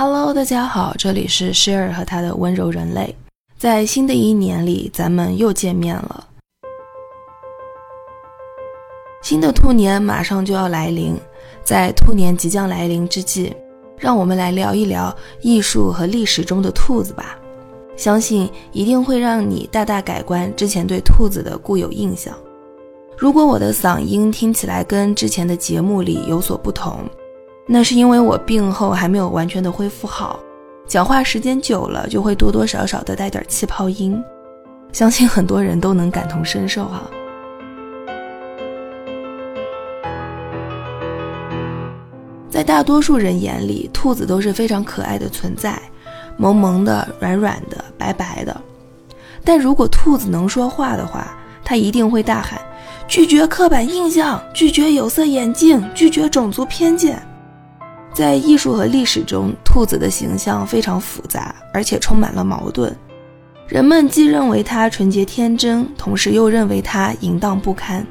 Hello，大家好，这里是 Share 和他的温柔人类。在新的一年里，咱们又见面了。新的兔年马上就要来临，在兔年即将来临之际，让我们来聊一聊艺术和历史中的兔子吧。相信一定会让你大大改观之前对兔子的固有印象。如果我的嗓音听起来跟之前的节目里有所不同，那是因为我病后还没有完全的恢复好，讲话时间久了就会多多少少的带点气泡音，相信很多人都能感同身受哈。在大多数人眼里，兔子都是非常可爱的存在，萌萌的、软软的、白白的。但如果兔子能说话的话，它一定会大喊：拒绝刻板印象，拒绝有色眼镜，拒绝种族偏见。在艺术和历史中，兔子的形象非常复杂，而且充满了矛盾。人们既认为它纯洁天真，同时又认为它淫荡不堪；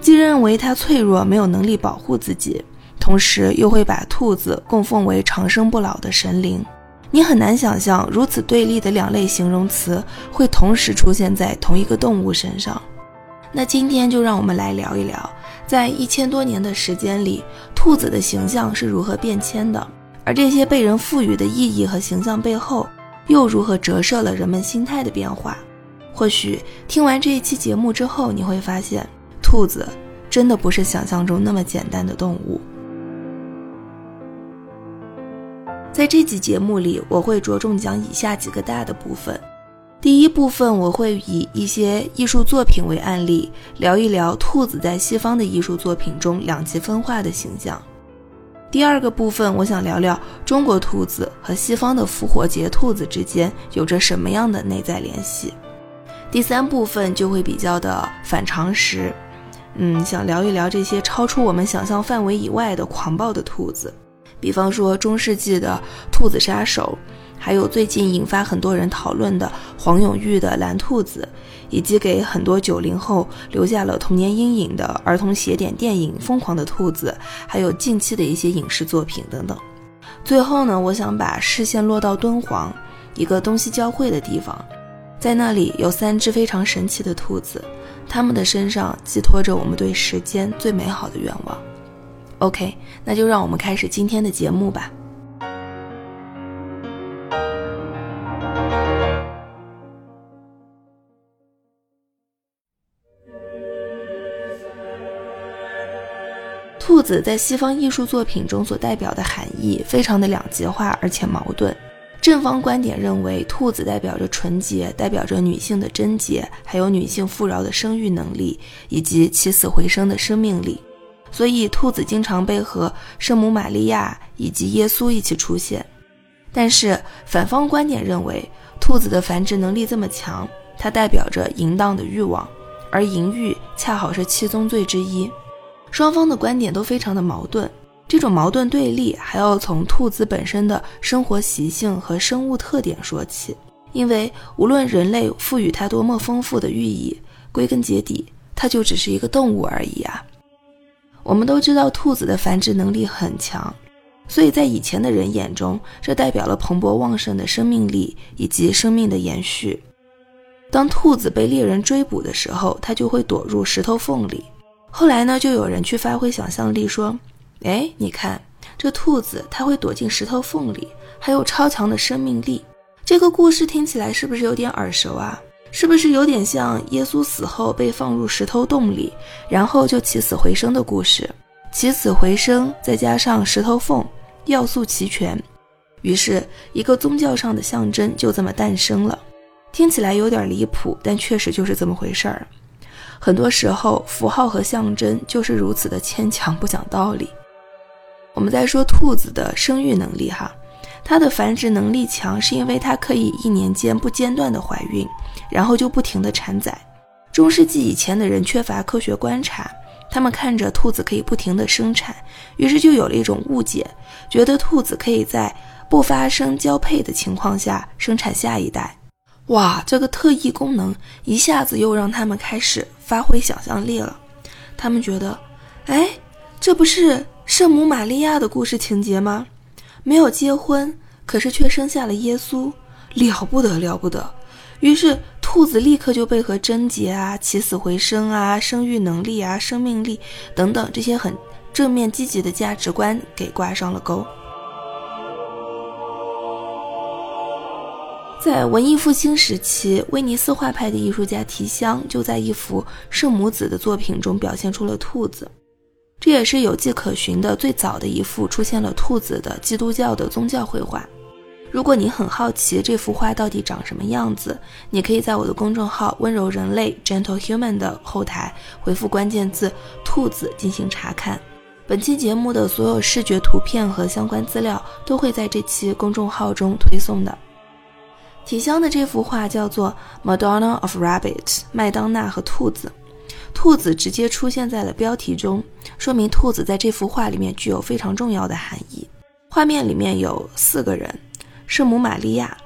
既认为它脆弱，没有能力保护自己，同时又会把兔子供奉为长生不老的神灵。你很难想象，如此对立的两类形容词会同时出现在同一个动物身上。那今天就让我们来聊一聊。在一千多年的时间里，兔子的形象是如何变迁的？而这些被人赋予的意义和形象背后，又如何折射了人们心态的变化？或许听完这一期节目之后，你会发现，兔子真的不是想象中那么简单的动物。在这集节目里，我会着重讲以下几个大的部分。第一部分我会以一些艺术作品为案例，聊一聊兔子在西方的艺术作品中两极分化的形象。第二个部分，我想聊聊中国兔子和西方的复活节兔子之间有着什么样的内在联系。第三部分就会比较的反常识，嗯，想聊一聊这些超出我们想象范围以外的狂暴的兔子，比方说中世纪的兔子杀手。还有最近引发很多人讨论的黄永玉的蓝兔子，以及给很多九零后留下了童年阴影的儿童写点电影《疯狂的兔子》，还有近期的一些影视作品等等。最后呢，我想把视线落到敦煌，一个东西交汇的地方，在那里有三只非常神奇的兔子，它们的身上寄托着我们对时间最美好的愿望。OK，那就让我们开始今天的节目吧。兔子在西方艺术作品中所代表的含义非常的两极化，而且矛盾。正方观点认为，兔子代表着纯洁，代表着女性的贞洁，还有女性富饶的生育能力以及起死回生的生命力，所以兔子经常被和圣母玛利亚以及耶稣一起出现。但是反方观点认为，兔子的繁殖能力这么强，它代表着淫荡的欲望，而淫欲恰好是七宗罪之一。双方的观点都非常的矛盾，这种矛盾对立还要从兔子本身的生活习性和生物特点说起。因为无论人类赋予它多么丰富的寓意，归根结底，它就只是一个动物而已啊。我们都知道兔子的繁殖能力很强，所以在以前的人眼中，这代表了蓬勃旺盛的生命力以及生命的延续。当兔子被猎人追捕的时候，它就会躲入石头缝里。后来呢，就有人去发挥想象力，说：“哎，你看这兔子，它会躲进石头缝里，还有超强的生命力。这个故事听起来是不是有点耳熟啊？是不是有点像耶稣死后被放入石头洞里，然后就起死回生的故事？起死回生再加上石头缝，要素齐全，于是一个宗教上的象征就这么诞生了。听起来有点离谱，但确实就是这么回事儿。”很多时候，符号和象征就是如此的牵强不讲道理。我们在说兔子的生育能力，哈，它的繁殖能力强，是因为它可以一年间不间断的怀孕，然后就不停的产崽。中世纪以前的人缺乏科学观察，他们看着兔子可以不停的生产，于是就有了一种误解，觉得兔子可以在不发生交配的情况下生产下一代。哇，这个特异功能一下子又让他们开始发挥想象力了。他们觉得，哎，这不是圣母玛利亚的故事情节吗？没有结婚，可是却生下了耶稣，了不得了不得。于是兔子立刻就被和贞洁啊、起死回生啊、生育能力啊、生命力等等这些很正面积极的价值观给挂上了钩。在文艺复兴时期，威尼斯画派的艺术家提香就在一幅圣母子的作品中表现出了兔子，这也是有迹可循的最早的一幅出现了兔子的基督教的宗教绘画。如果你很好奇这幅画到底长什么样子，你可以在我的公众号“温柔人类 Gentle Human” 的后台回复关键字“兔子”进行查看。本期节目的所有视觉图片和相关资料都会在这期公众号中推送的。提香的这幅画叫做《Madonna of Rabbit》，麦当娜和兔子。兔子直接出现在了标题中，说明兔子在这幅画里面具有非常重要的含义。画面里面有四个人，圣母玛利亚。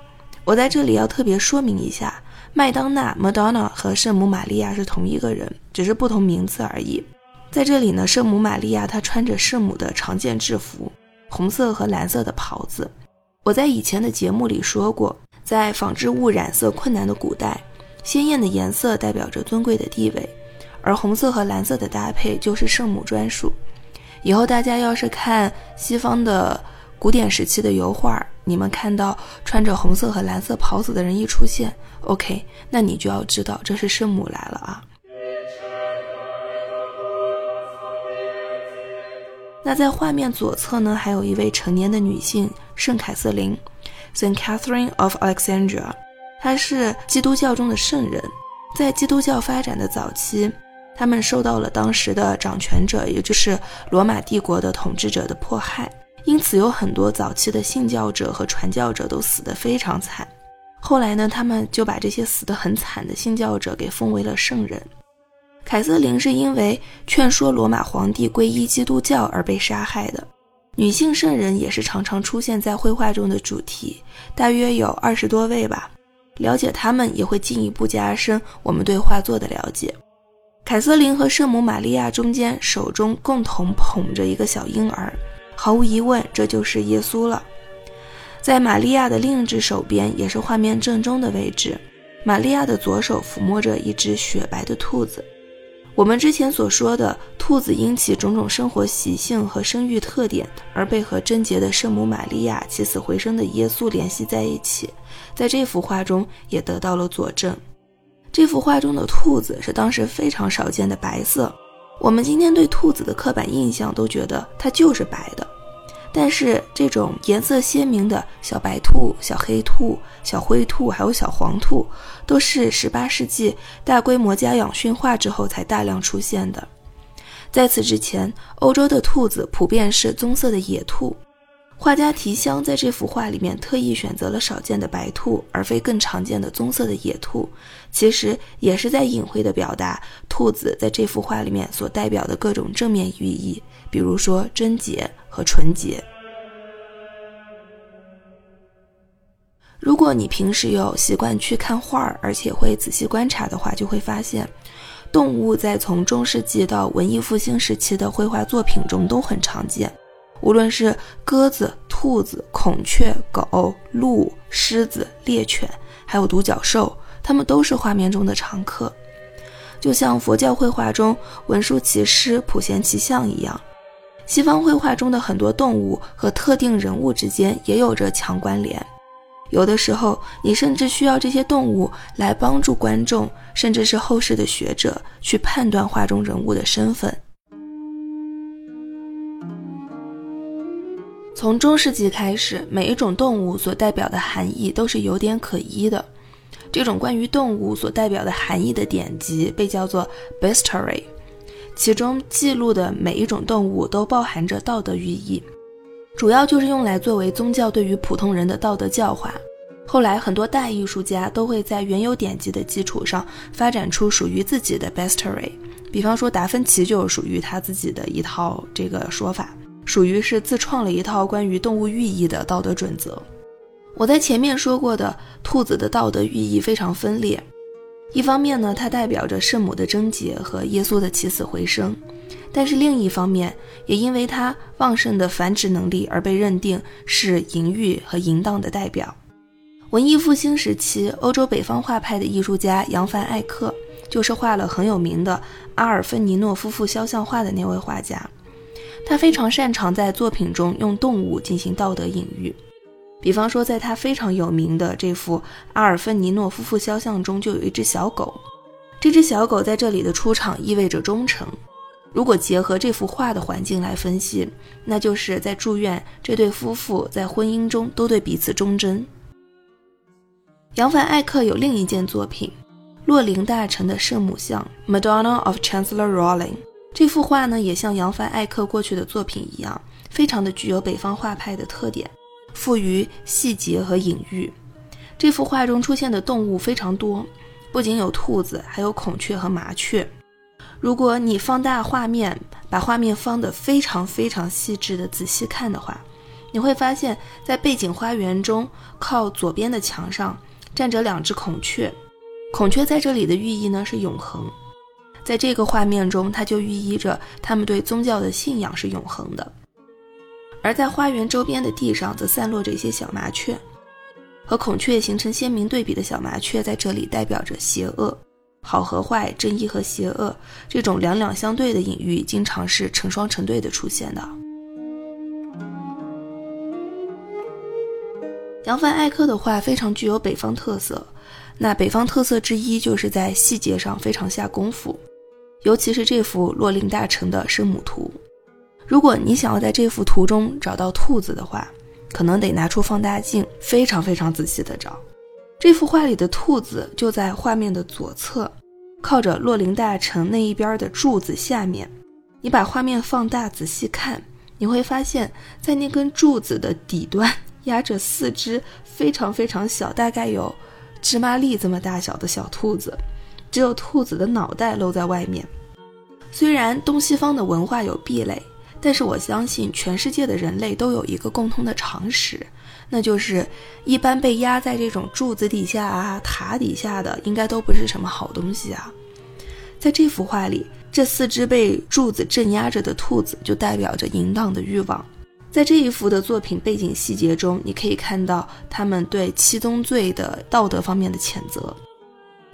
我在这里要特别说明一下，麦当娜 （Madonna） 和圣母玛利亚是同一个人，只是不同名字而已。在这里呢，圣母玛利亚她穿着圣母的常见制服，红色和蓝色的袍子。我在以前的节目里说过。在纺织物染色困难的古代，鲜艳的颜色代表着尊贵的地位，而红色和蓝色的搭配就是圣母专属。以后大家要是看西方的古典时期的油画，你们看到穿着红色和蓝色袍子的人一出现，OK，那你就要知道这是圣母来了啊。那在画面左侧呢，还有一位成年的女性圣凯瑟琳。Saint Catherine of Alexandria，她是基督教中的圣人。在基督教发展的早期，他们受到了当时的掌权者，也就是罗马帝国的统治者的迫害，因此有很多早期的信教者和传教者都死得非常惨。后来呢，他们就把这些死得很惨的信教者给封为了圣人。凯瑟琳是因为劝说罗马皇帝皈依基督教而被杀害的。女性圣人也是常常出现在绘画中的主题，大约有二十多位吧。了解他们也会进一步加深我们对画作的了解。凯瑟琳和圣母玛利亚中间手中共同捧着一个小婴儿，毫无疑问这就是耶稣了。在玛利亚的另一只手边，也是画面正中的位置，玛利亚的左手抚摸着一只雪白的兔子。我们之前所说的兔子因其种种生活习性和生育特点而被和贞洁的圣母玛利亚起死回生的耶稣联系在一起，在这幅画中也得到了佐证。这幅画中的兔子是当时非常少见的白色，我们今天对兔子的刻板印象都觉得它就是白的。但是这种颜色鲜明的小白兔、小黑兔、小灰兔，还有小黄兔，都是18世纪大规模家养驯化之后才大量出现的。在此之前，欧洲的兔子普遍是棕色的野兔。画家提香在这幅画里面特意选择了少见的白兔，而非更常见的棕色的野兔，其实也是在隐晦地表达兔子在这幅画里面所代表的各种正面寓意，比如说贞洁。和纯洁。如果你平时有习惯去看画，而且会仔细观察的话，就会发现，动物在从中世纪到文艺复兴时期的绘画作品中都很常见。无论是鸽子、兔子、孔雀、狗、鹿、狮子、猎犬，还有独角兽，它们都是画面中的常客。就像佛教绘画中文殊骑狮普贤骑象一样。西方绘画中的很多动物和特定人物之间也有着强关联，有的时候你甚至需要这些动物来帮助观众，甚至是后世的学者去判断画中人物的身份。从中世纪开始，每一种动物所代表的含义都是有点可疑的，这种关于动物所代表的含义的典籍被叫做 bestiary。其中记录的每一种动物都包含着道德寓意，主要就是用来作为宗教对于普通人的道德教化。后来很多大艺术家都会在原有典籍的基础上发展出属于自己的 bestiary，比方说达芬奇就属于他自己的一套这个说法，属于是自创了一套关于动物寓意的道德准则。我在前面说过的兔子的道德寓意非常分裂。一方面呢，它代表着圣母的贞洁和耶稣的起死回生；但是另一方面，也因为它旺盛的繁殖能力而被认定是淫欲和淫荡的代表。文艺复兴时期，欧洲北方画派的艺术家扬凡艾克就是画了很有名的阿尔芬尼诺夫妇肖像画的那位画家。他非常擅长在作品中用动物进行道德隐喻，比方说，在他非常有名的这幅阿尔芬尼诺夫妇肖像中，就有一只小狗。这只小狗在这里的出场意味着忠诚。如果结合这幅画的环境来分析，那就是在祝愿这对夫妇在婚姻中都对彼此忠贞。扬凡艾克有另一件作品，洛林大臣的圣母像 （Madonna of Chancellor Rolling）。这幅画呢，也像扬凡艾克过去的作品一样，非常的具有北方画派的特点，富于细节和隐喻。这幅画中出现的动物非常多，不仅有兔子，还有孔雀和麻雀。如果你放大画面，把画面放得非常非常细致的仔细看的话，你会发现在背景花园中靠左边的墙上。站着两只孔雀，孔雀在这里的寓意呢是永恒，在这个画面中，它就寓意着他们对宗教的信仰是永恒的。而在花园周边的地上，则散落着一些小麻雀，和孔雀形成鲜明对比的小麻雀，在这里代表着邪恶、好和坏、正义和邪恶这种两两相对的隐喻，经常是成双成对的出现的。扬凡艾克的画非常具有北方特色，那北方特色之一就是在细节上非常下功夫，尤其是这幅洛林大臣的圣母图。如果你想要在这幅图中找到兔子的话，可能得拿出放大镜，非常非常仔细的找。这幅画里的兔子就在画面的左侧，靠着洛林大城那一边的柱子下面。你把画面放大仔细看，你会发现在那根柱子的底端。压着四只非常非常小，大概有芝麻粒这么大小的小兔子，只有兔子的脑袋露在外面。虽然东西方的文化有壁垒，但是我相信全世界的人类都有一个共通的常识，那就是一般被压在这种柱子底下啊、塔底下的，应该都不是什么好东西啊。在这幅画里，这四只被柱子镇压着的兔子，就代表着淫荡的欲望。在这一幅的作品背景细节中，你可以看到他们对七宗罪的道德方面的谴责。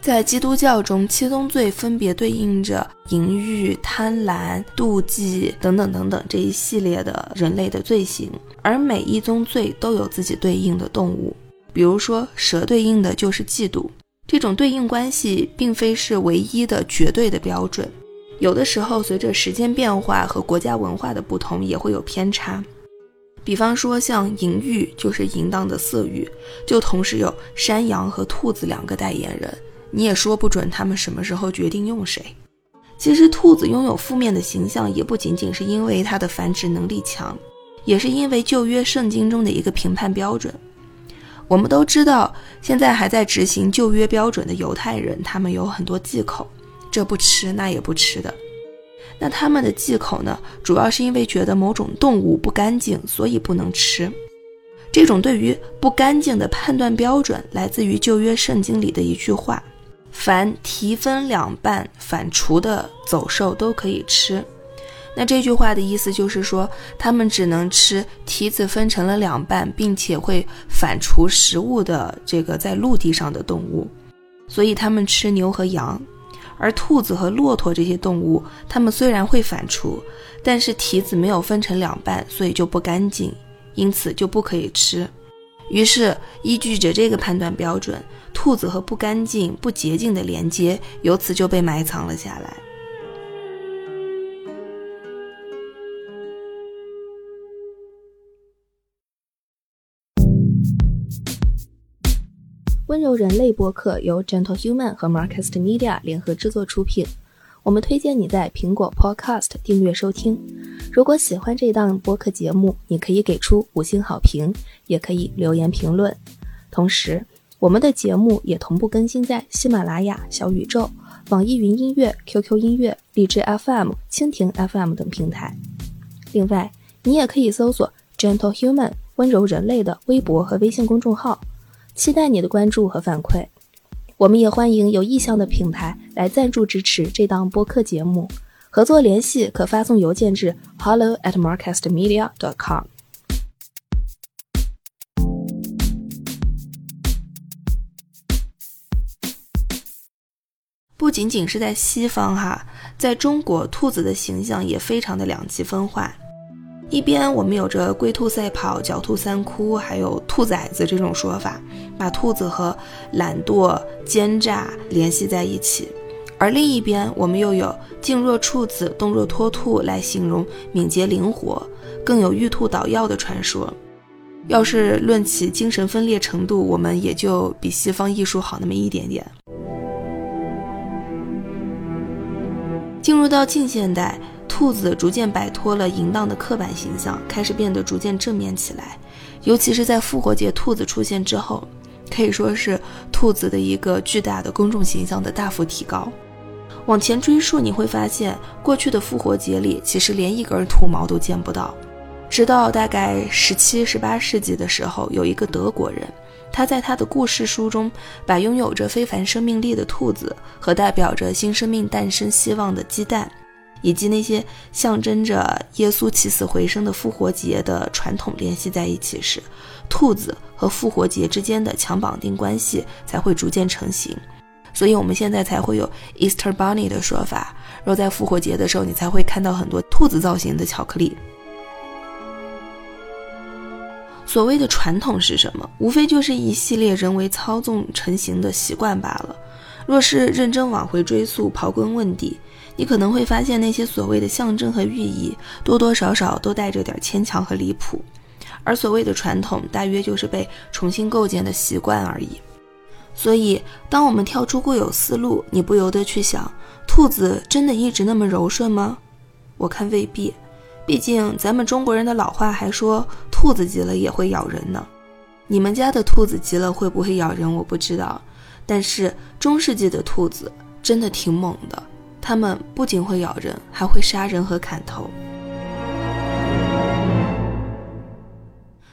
在基督教中，七宗罪分别对应着淫欲、贪婪、妒忌等等等等这一系列的人类的罪行，而每一宗罪都有自己对应的动物。比如说，蛇对应的就是嫉妒。这种对应关系并非是唯一的、绝对的标准，有的时候随着时间变化和国家文化的不同，也会有偏差。比方说，像淫欲就是淫荡的色欲，就同时有山羊和兔子两个代言人，你也说不准他们什么时候决定用谁。其实，兔子拥有负面的形象，也不仅仅是因为它的繁殖能力强，也是因为旧约圣经中的一个评判标准。我们都知道，现在还在执行旧约标准的犹太人，他们有很多忌口，这不吃那也不吃的。那他们的忌口呢，主要是因为觉得某种动物不干净，所以不能吃。这种对于不干净的判断标准，来自于旧约圣经里的一句话：“凡蹄分两半反刍的走兽都可以吃。”那这句话的意思就是说，他们只能吃蹄子分成了两半，并且会反刍食物的这个在陆地上的动物，所以他们吃牛和羊。而兔子和骆驼这些动物，它们虽然会反刍，但是蹄子没有分成两半，所以就不干净，因此就不可以吃。于是，依据着这个判断标准，兔子和不干净、不洁净的连接，由此就被埋藏了下来。温柔人类播客由 Gentle Human 和 Marcast Media 联合制作出品。我们推荐你在苹果 Podcast 订阅收听。如果喜欢这档播客节目，你可以给出五星好评，也可以留言评论。同时，我们的节目也同步更新在喜马拉雅、小宇宙、网易云音乐、QQ 音乐、荔枝 FM、蜻蜓 FM 等平台。另外，你也可以搜索 Gentle Human 温柔人类的微博和微信公众号。期待你的关注和反馈。我们也欢迎有意向的品牌来赞助支持这档播客节目。合作联系可发送邮件至 hello at marketmedia dot com。不仅仅是在西方哈，在中国，兔子的形象也非常的两极分化。一边我们有着龟兔赛跑、狡兔三窟，还有兔崽子这种说法，把兔子和懒惰、奸诈联系在一起；而另一边，我们又有静若处子、动若脱兔来形容敏捷灵活，更有玉兔捣药的传说。要是论起精神分裂程度，我们也就比西方艺术好那么一点点。进入到近现代，兔子逐渐摆脱了淫荡的刻板形象，开始变得逐渐正面起来。尤其是在复活节兔子出现之后，可以说是兔子的一个巨大的公众形象的大幅提高。往前追溯，你会发现过去的复活节里其实连一根兔毛都见不到，直到大概十七、十八世纪的时候，有一个德国人。他在他的故事书中，把拥有着非凡生命力的兔子和代表着新生命诞生希望的鸡蛋，以及那些象征着耶稣起死回生的复活节的传统联系在一起时，兔子和复活节之间的强绑定关系才会逐渐成型。所以，我们现在才会有 Easter Bunny 的说法，然后在复活节的时候，你才会看到很多兔子造型的巧克力。所谓的传统是什么？无非就是一系列人为操纵成型的习惯罢了。若是认真往回追溯、刨根问底，你可能会发现那些所谓的象征和寓意，多多少少都带着点牵强和离谱。而所谓的传统，大约就是被重新构建的习惯而已。所以，当我们跳出固有思路，你不由得去想：兔子真的一直那么柔顺吗？我看未必。毕竟，咱们中国人的老话还说，兔子急了也会咬人呢。你们家的兔子急了会不会咬人？我不知道。但是中世纪的兔子真的挺猛的，它们不仅会咬人，还会杀人和砍头。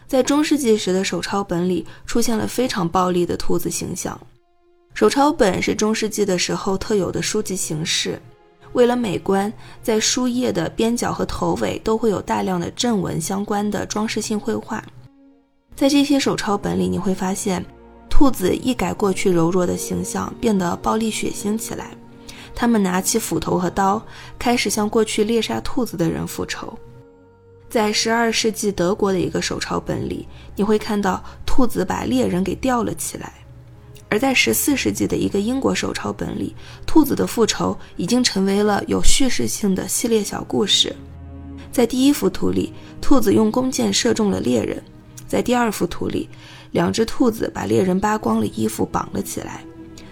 在中世纪时的手抄本里出现了非常暴力的兔子形象。手抄本是中世纪的时候特有的书籍形式。为了美观，在书页的边角和头尾都会有大量的正文相关的装饰性绘画。在这些手抄本里，你会发现，兔子一改过去柔弱的形象，变得暴力血腥起来。他们拿起斧头和刀，开始向过去猎杀兔子的人复仇。在十二世纪德国的一个手抄本里，你会看到兔子把猎人给吊了起来。而在十四世纪的一个英国手抄本里，兔子的复仇已经成为了有叙事性的系列小故事。在第一幅图里，兔子用弓箭射中了猎人；在第二幅图里，两只兔子把猎人扒光了衣服绑了起来；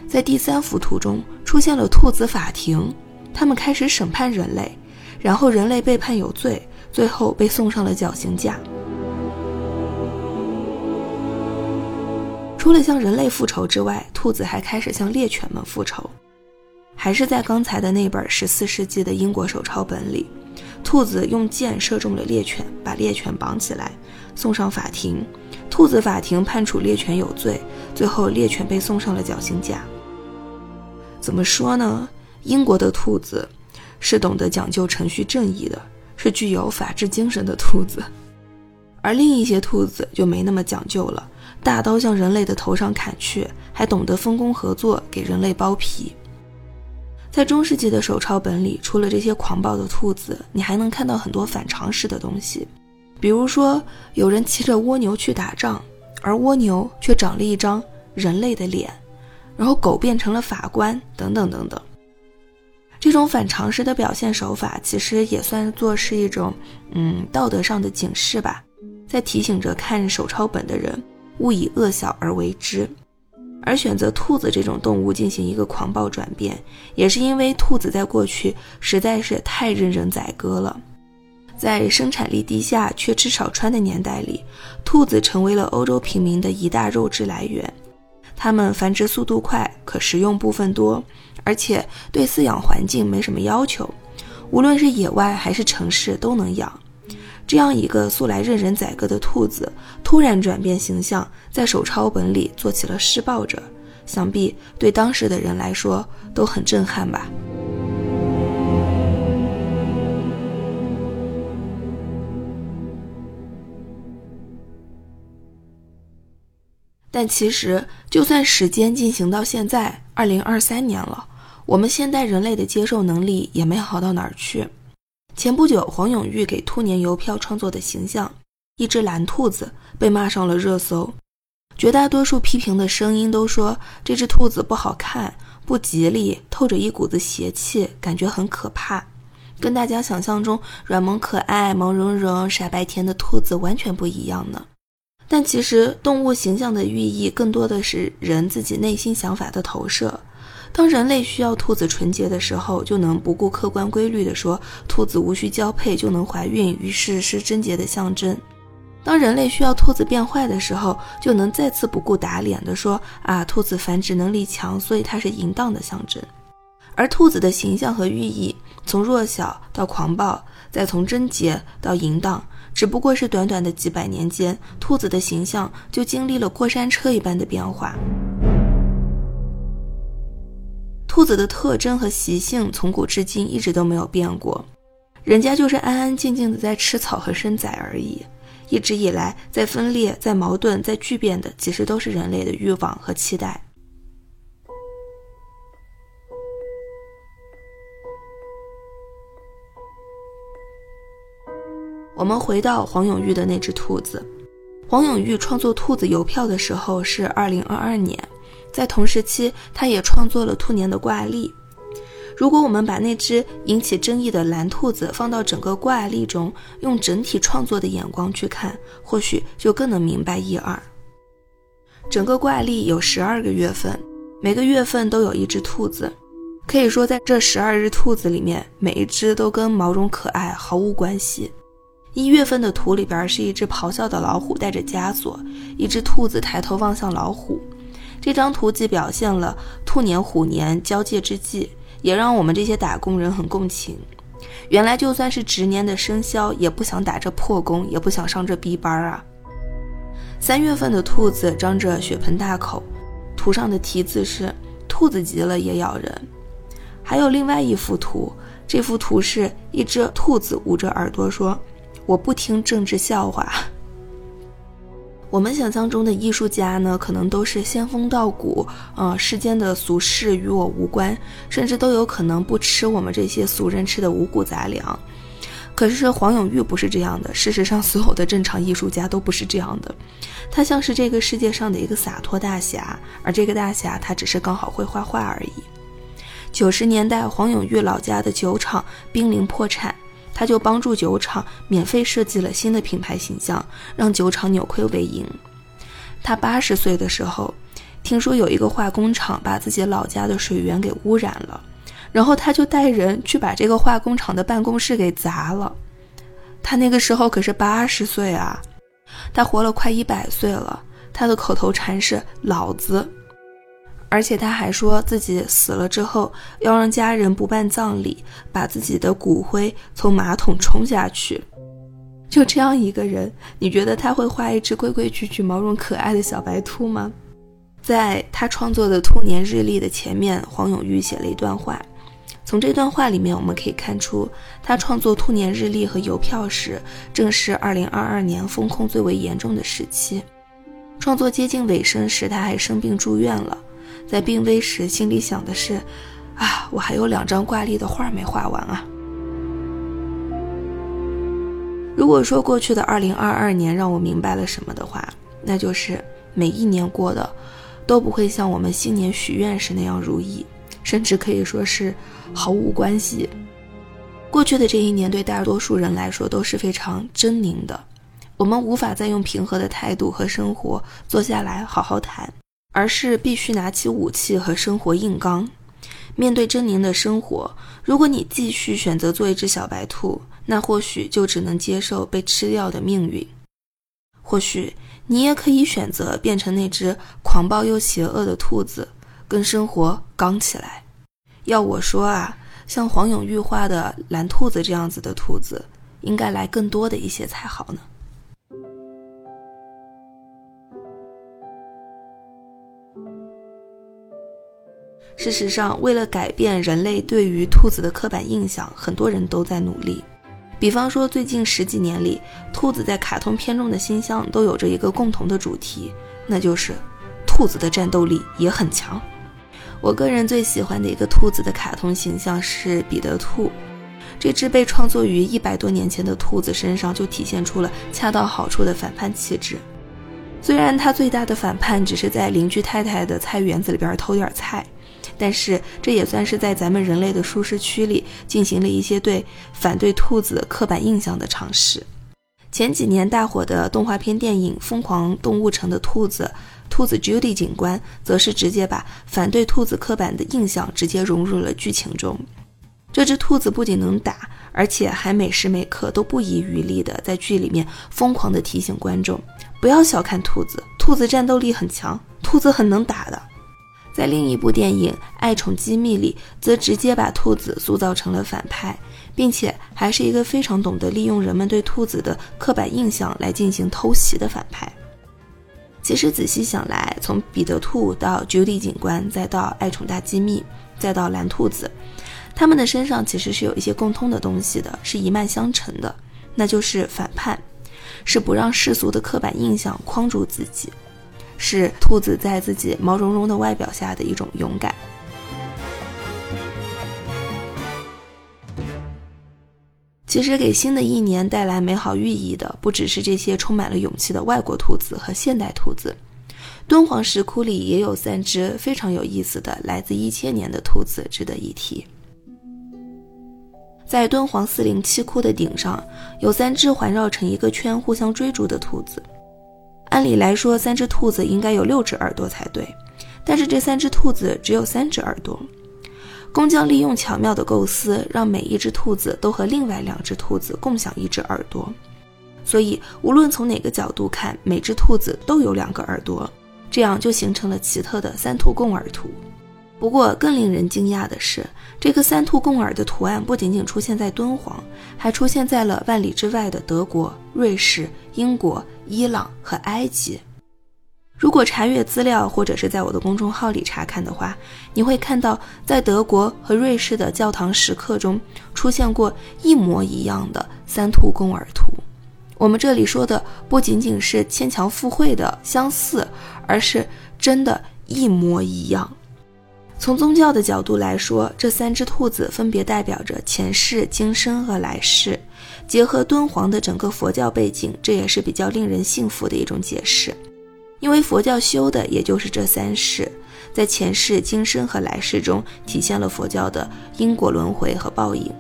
在第三幅图中，出现了兔子法庭，他们开始审判人类，然后人类被判有罪，最后被送上了绞刑架。除了向人类复仇之外，兔子还开始向猎犬们复仇。还是在刚才的那本十四世纪的英国手抄本里，兔子用箭射中了猎犬，把猎犬绑起来，送上法庭。兔子法庭判处猎犬有罪，最后猎犬被送上了绞刑架。怎么说呢？英国的兔子是懂得讲究程序正义的，是具有法治精神的兔子，而另一些兔子就没那么讲究了。大刀向人类的头上砍去，还懂得分工合作，给人类剥皮。在中世纪的手抄本里，除了这些狂暴的兔子，你还能看到很多反常识的东西，比如说有人骑着蜗牛去打仗，而蜗牛却长了一张人类的脸，然后狗变成了法官，等等等等。这种反常识的表现手法，其实也算作是一种嗯道德上的警示吧，在提醒着看手抄本的人。勿以恶小而为之，而选择兔子这种动物进行一个狂暴转变，也是因为兔子在过去实在是太任人宰割了。在生产力低下、缺吃少穿的年代里，兔子成为了欧洲平民的一大肉质来源。它们繁殖速度快，可食用部分多，而且对饲养环境没什么要求，无论是野外还是城市都能养。这样一个素来任人宰割的兔子，突然转变形象，在手抄本里做起了施暴者，想必对当时的人来说都很震撼吧。但其实，就算时间进行到现在，二零二三年了，我们现代人类的接受能力也没好到哪儿去。前不久，黄永玉给兔年邮票创作的形象，一只蓝兔子，被骂上了热搜。绝大多数批评的声音都说这只兔子不好看、不吉利，透着一股子邪气，感觉很可怕，跟大家想象中软萌可爱、毛茸茸、傻白甜的兔子完全不一样呢。但其实，动物形象的寓意更多的是人自己内心想法的投射。当人类需要兔子纯洁的时候，就能不顾客观规律地说兔子无需交配就能怀孕，于是是贞洁的象征；当人类需要兔子变坏的时候，就能再次不顾打脸地说啊，兔子繁殖能力强，所以它是淫荡的象征。而兔子的形象和寓意，从弱小到狂暴，再从贞洁到淫荡。只不过是短短的几百年间，兔子的形象就经历了过山车一般的变化。兔子的特征和习性从古至今一直都没有变过，人家就是安安静静的在吃草和生崽而已。一直以来，在分裂、在矛盾、在巨变的，其实都是人类的欲望和期待。我们回到黄永玉的那只兔子。黄永玉创作兔子邮票的时候是二零二二年，在同时期，他也创作了兔年的挂历。如果我们把那只引起争议的蓝兔子放到整个挂历中，用整体创作的眼光去看，或许就更能明白一二。整个挂历有十二个月份，每个月份都有一只兔子，可以说在这十二只兔子里面，每一只都跟毛绒可爱毫无关系。一月份的图里边是一只咆哮的老虎带着枷锁，一只兔子抬头望向老虎。这张图既表现了兔年虎年交界之际，也让我们这些打工人很共情。原来就算是值年的生肖，也不想打这破工，也不想上这逼班啊。三月份的兔子张着血盆大口，图上的题字是“兔子急了也咬人”。还有另外一幅图，这幅图是一只兔子捂着耳朵说。我不听政治笑话。我们想象中的艺术家呢，可能都是仙风道骨，呃，世间的俗事与我无关，甚至都有可能不吃我们这些俗人吃的五谷杂粮。可是黄永玉不是这样的，事实上，所有的正常艺术家都不是这样的。他像是这个世界上的一个洒脱大侠，而这个大侠他只是刚好会画画而已。九十年代，黄永玉老家的酒厂濒临破产。他就帮助酒厂免费设计了新的品牌形象，让酒厂扭亏为盈。他八十岁的时候，听说有一个化工厂把自己老家的水源给污染了，然后他就带人去把这个化工厂的办公室给砸了。他那个时候可是八十岁啊，他活了快一百岁了，他的口头禅是“老子”。而且他还说自己死了之后要让家人不办葬礼，把自己的骨灰从马桶冲下去。就这样一个人，你觉得他会画一只规规矩矩、毛绒可爱的小白兔吗？在他创作的兔年日历的前面，黄永玉写了一段话。从这段话里面，我们可以看出，他创作兔年日历和邮票时，正是2022年风控最为严重的时期。创作接近尾声时，他还生病住院了。在病危时，心里想的是：啊，我还有两张挂历的画没画完啊！如果说过去的二零二二年让我明白了什么的话，那就是每一年过的都不会像我们新年许愿时那样如意，甚至可以说是毫无关系。过去的这一年对大多数人来说都是非常狰狞的，我们无法再用平和的态度和生活坐下来好好谈。而是必须拿起武器和生活硬刚。面对狰狞的生活，如果你继续选择做一只小白兔，那或许就只能接受被吃掉的命运。或许你也可以选择变成那只狂暴又邪恶的兔子，跟生活刚起来。要我说啊，像黄永玉画的蓝兔子这样子的兔子，应该来更多的一些才好呢。事实上，为了改变人类对于兔子的刻板印象，很多人都在努力。比方说，最近十几年里，兔子在卡通片中的形象都有着一个共同的主题，那就是兔子的战斗力也很强。我个人最喜欢的一个兔子的卡通形象是彼得兔，这只被创作于一百多年前的兔子身上就体现出了恰到好处的反叛气质。虽然它最大的反叛只是在邻居太太的菜园子里边偷点菜，但是这也算是在咱们人类的舒适区里进行了一些对反对兔子刻板印象的尝试。前几年大火的动画片电影《疯狂动物城》的兔子。兔子 Judy 警官则是直接把反对兔子刻板的印象直接融入了剧情中。这只兔子不仅能打，而且还每时每刻都不遗余力的在剧里面疯狂的提醒观众不要小看兔子，兔子战斗力很强，兔子很能打的。在另一部电影《爱宠机密》里，则直接把兔子塑造成了反派，并且还是一个非常懂得利用人们对兔子的刻板印象来进行偷袭的反派。其实仔细想来，从彼得兔到 Judy 警官，再到爱宠大机密，再到蓝兔子，他们的身上其实是有一些共通的东西的，是一脉相承的，那就是反叛，是不让世俗的刻板印象框住自己，是兔子在自己毛茸茸的外表下的一种勇敢。其实，给新的一年带来美好寓意的，不只是这些充满了勇气的外国兔子和现代兔子。敦煌石窟里也有三只非常有意思的来自一千年的兔子，值得一提。在敦煌四零七窟的顶上，有三只环绕成一个圈互相追逐的兔子。按理来说，三只兔子应该有六只耳朵才对，但是这三只兔子只有三只耳朵。工匠利用巧妙的构思，让每一只兔子都和另外两只兔子共享一只耳朵，所以无论从哪个角度看，每只兔子都有两个耳朵，这样就形成了奇特的三兔共耳图。不过，更令人惊讶的是，这个三兔共耳的图案不仅仅出现在敦煌，还出现在了万里之外的德国、瑞士、英国、伊朗和埃及。如果查阅资料，或者是在我的公众号里查看的话，你会看到在德国和瑞士的教堂石刻中出现过一模一样的三兔共耳图。我们这里说的不仅仅是牵强附会的相似，而是真的一模一样。从宗教的角度来说，这三只兔子分别代表着前世、今生和来世。结合敦煌的整个佛教背景，这也是比较令人信服的一种解释。因为佛教修的也就是这三世，在前世、今生和来世中体现了佛教的因果轮回和报应。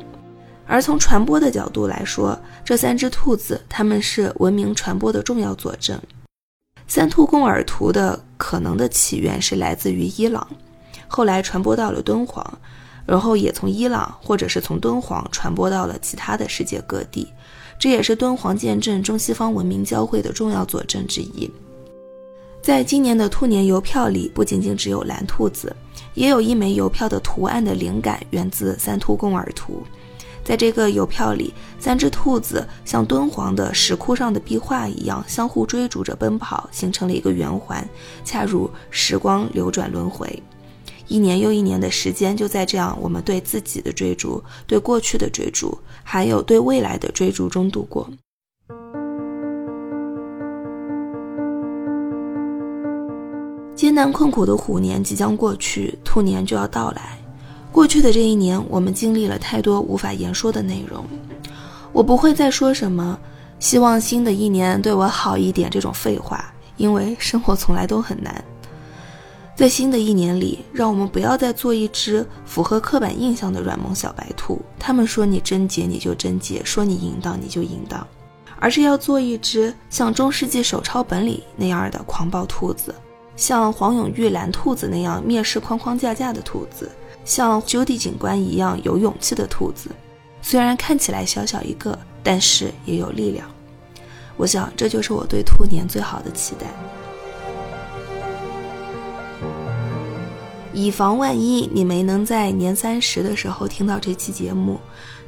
而从传播的角度来说，这三只兔子它们是文明传播的重要佐证。三兔共耳图的可能的起源是来自于伊朗，后来传播到了敦煌，然后也从伊朗或者是从敦煌传播到了其他的世界各地。这也是敦煌见证中西方文明交汇的重要佐证之一。在今年的兔年邮票里，不仅仅只有蓝兔子，也有一枚邮票的图案的灵感源自三兔共耳图。在这个邮票里，三只兔子像敦煌的石窟上的壁画一样，相互追逐着奔跑，形成了一个圆环，恰如时光流转轮回。一年又一年的时间就在这样我们对自己的追逐、对过去的追逐，还有对未来的追逐中度过。艰难困苦的虎年即将过去，兔年就要到来。过去的这一年，我们经历了太多无法言说的内容。我不会再说什么“希望新的一年对我好一点”这种废话，因为生活从来都很难。在新的一年里，让我们不要再做一只符合刻板印象的软萌小白兔。他们说你贞洁，你就贞洁；说你淫荡，你就淫荡。而是要做一只像中世纪手抄本里那样的狂暴兔子。像黄永玉蓝兔子那样蔑视框框架架的兔子，像 Judy 警官一样有勇气的兔子，虽然看起来小小一个，但是也有力量。我想，这就是我对兔年最好的期待。以防万一你没能在年三十的时候听到这期节目，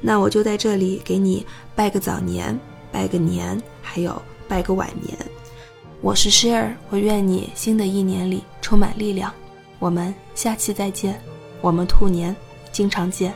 那我就在这里给你拜个早年，拜个年，还有拜个晚年。我是诗儿，我愿你新的一年里充满力量。我们下期再见。我们兔年经常见。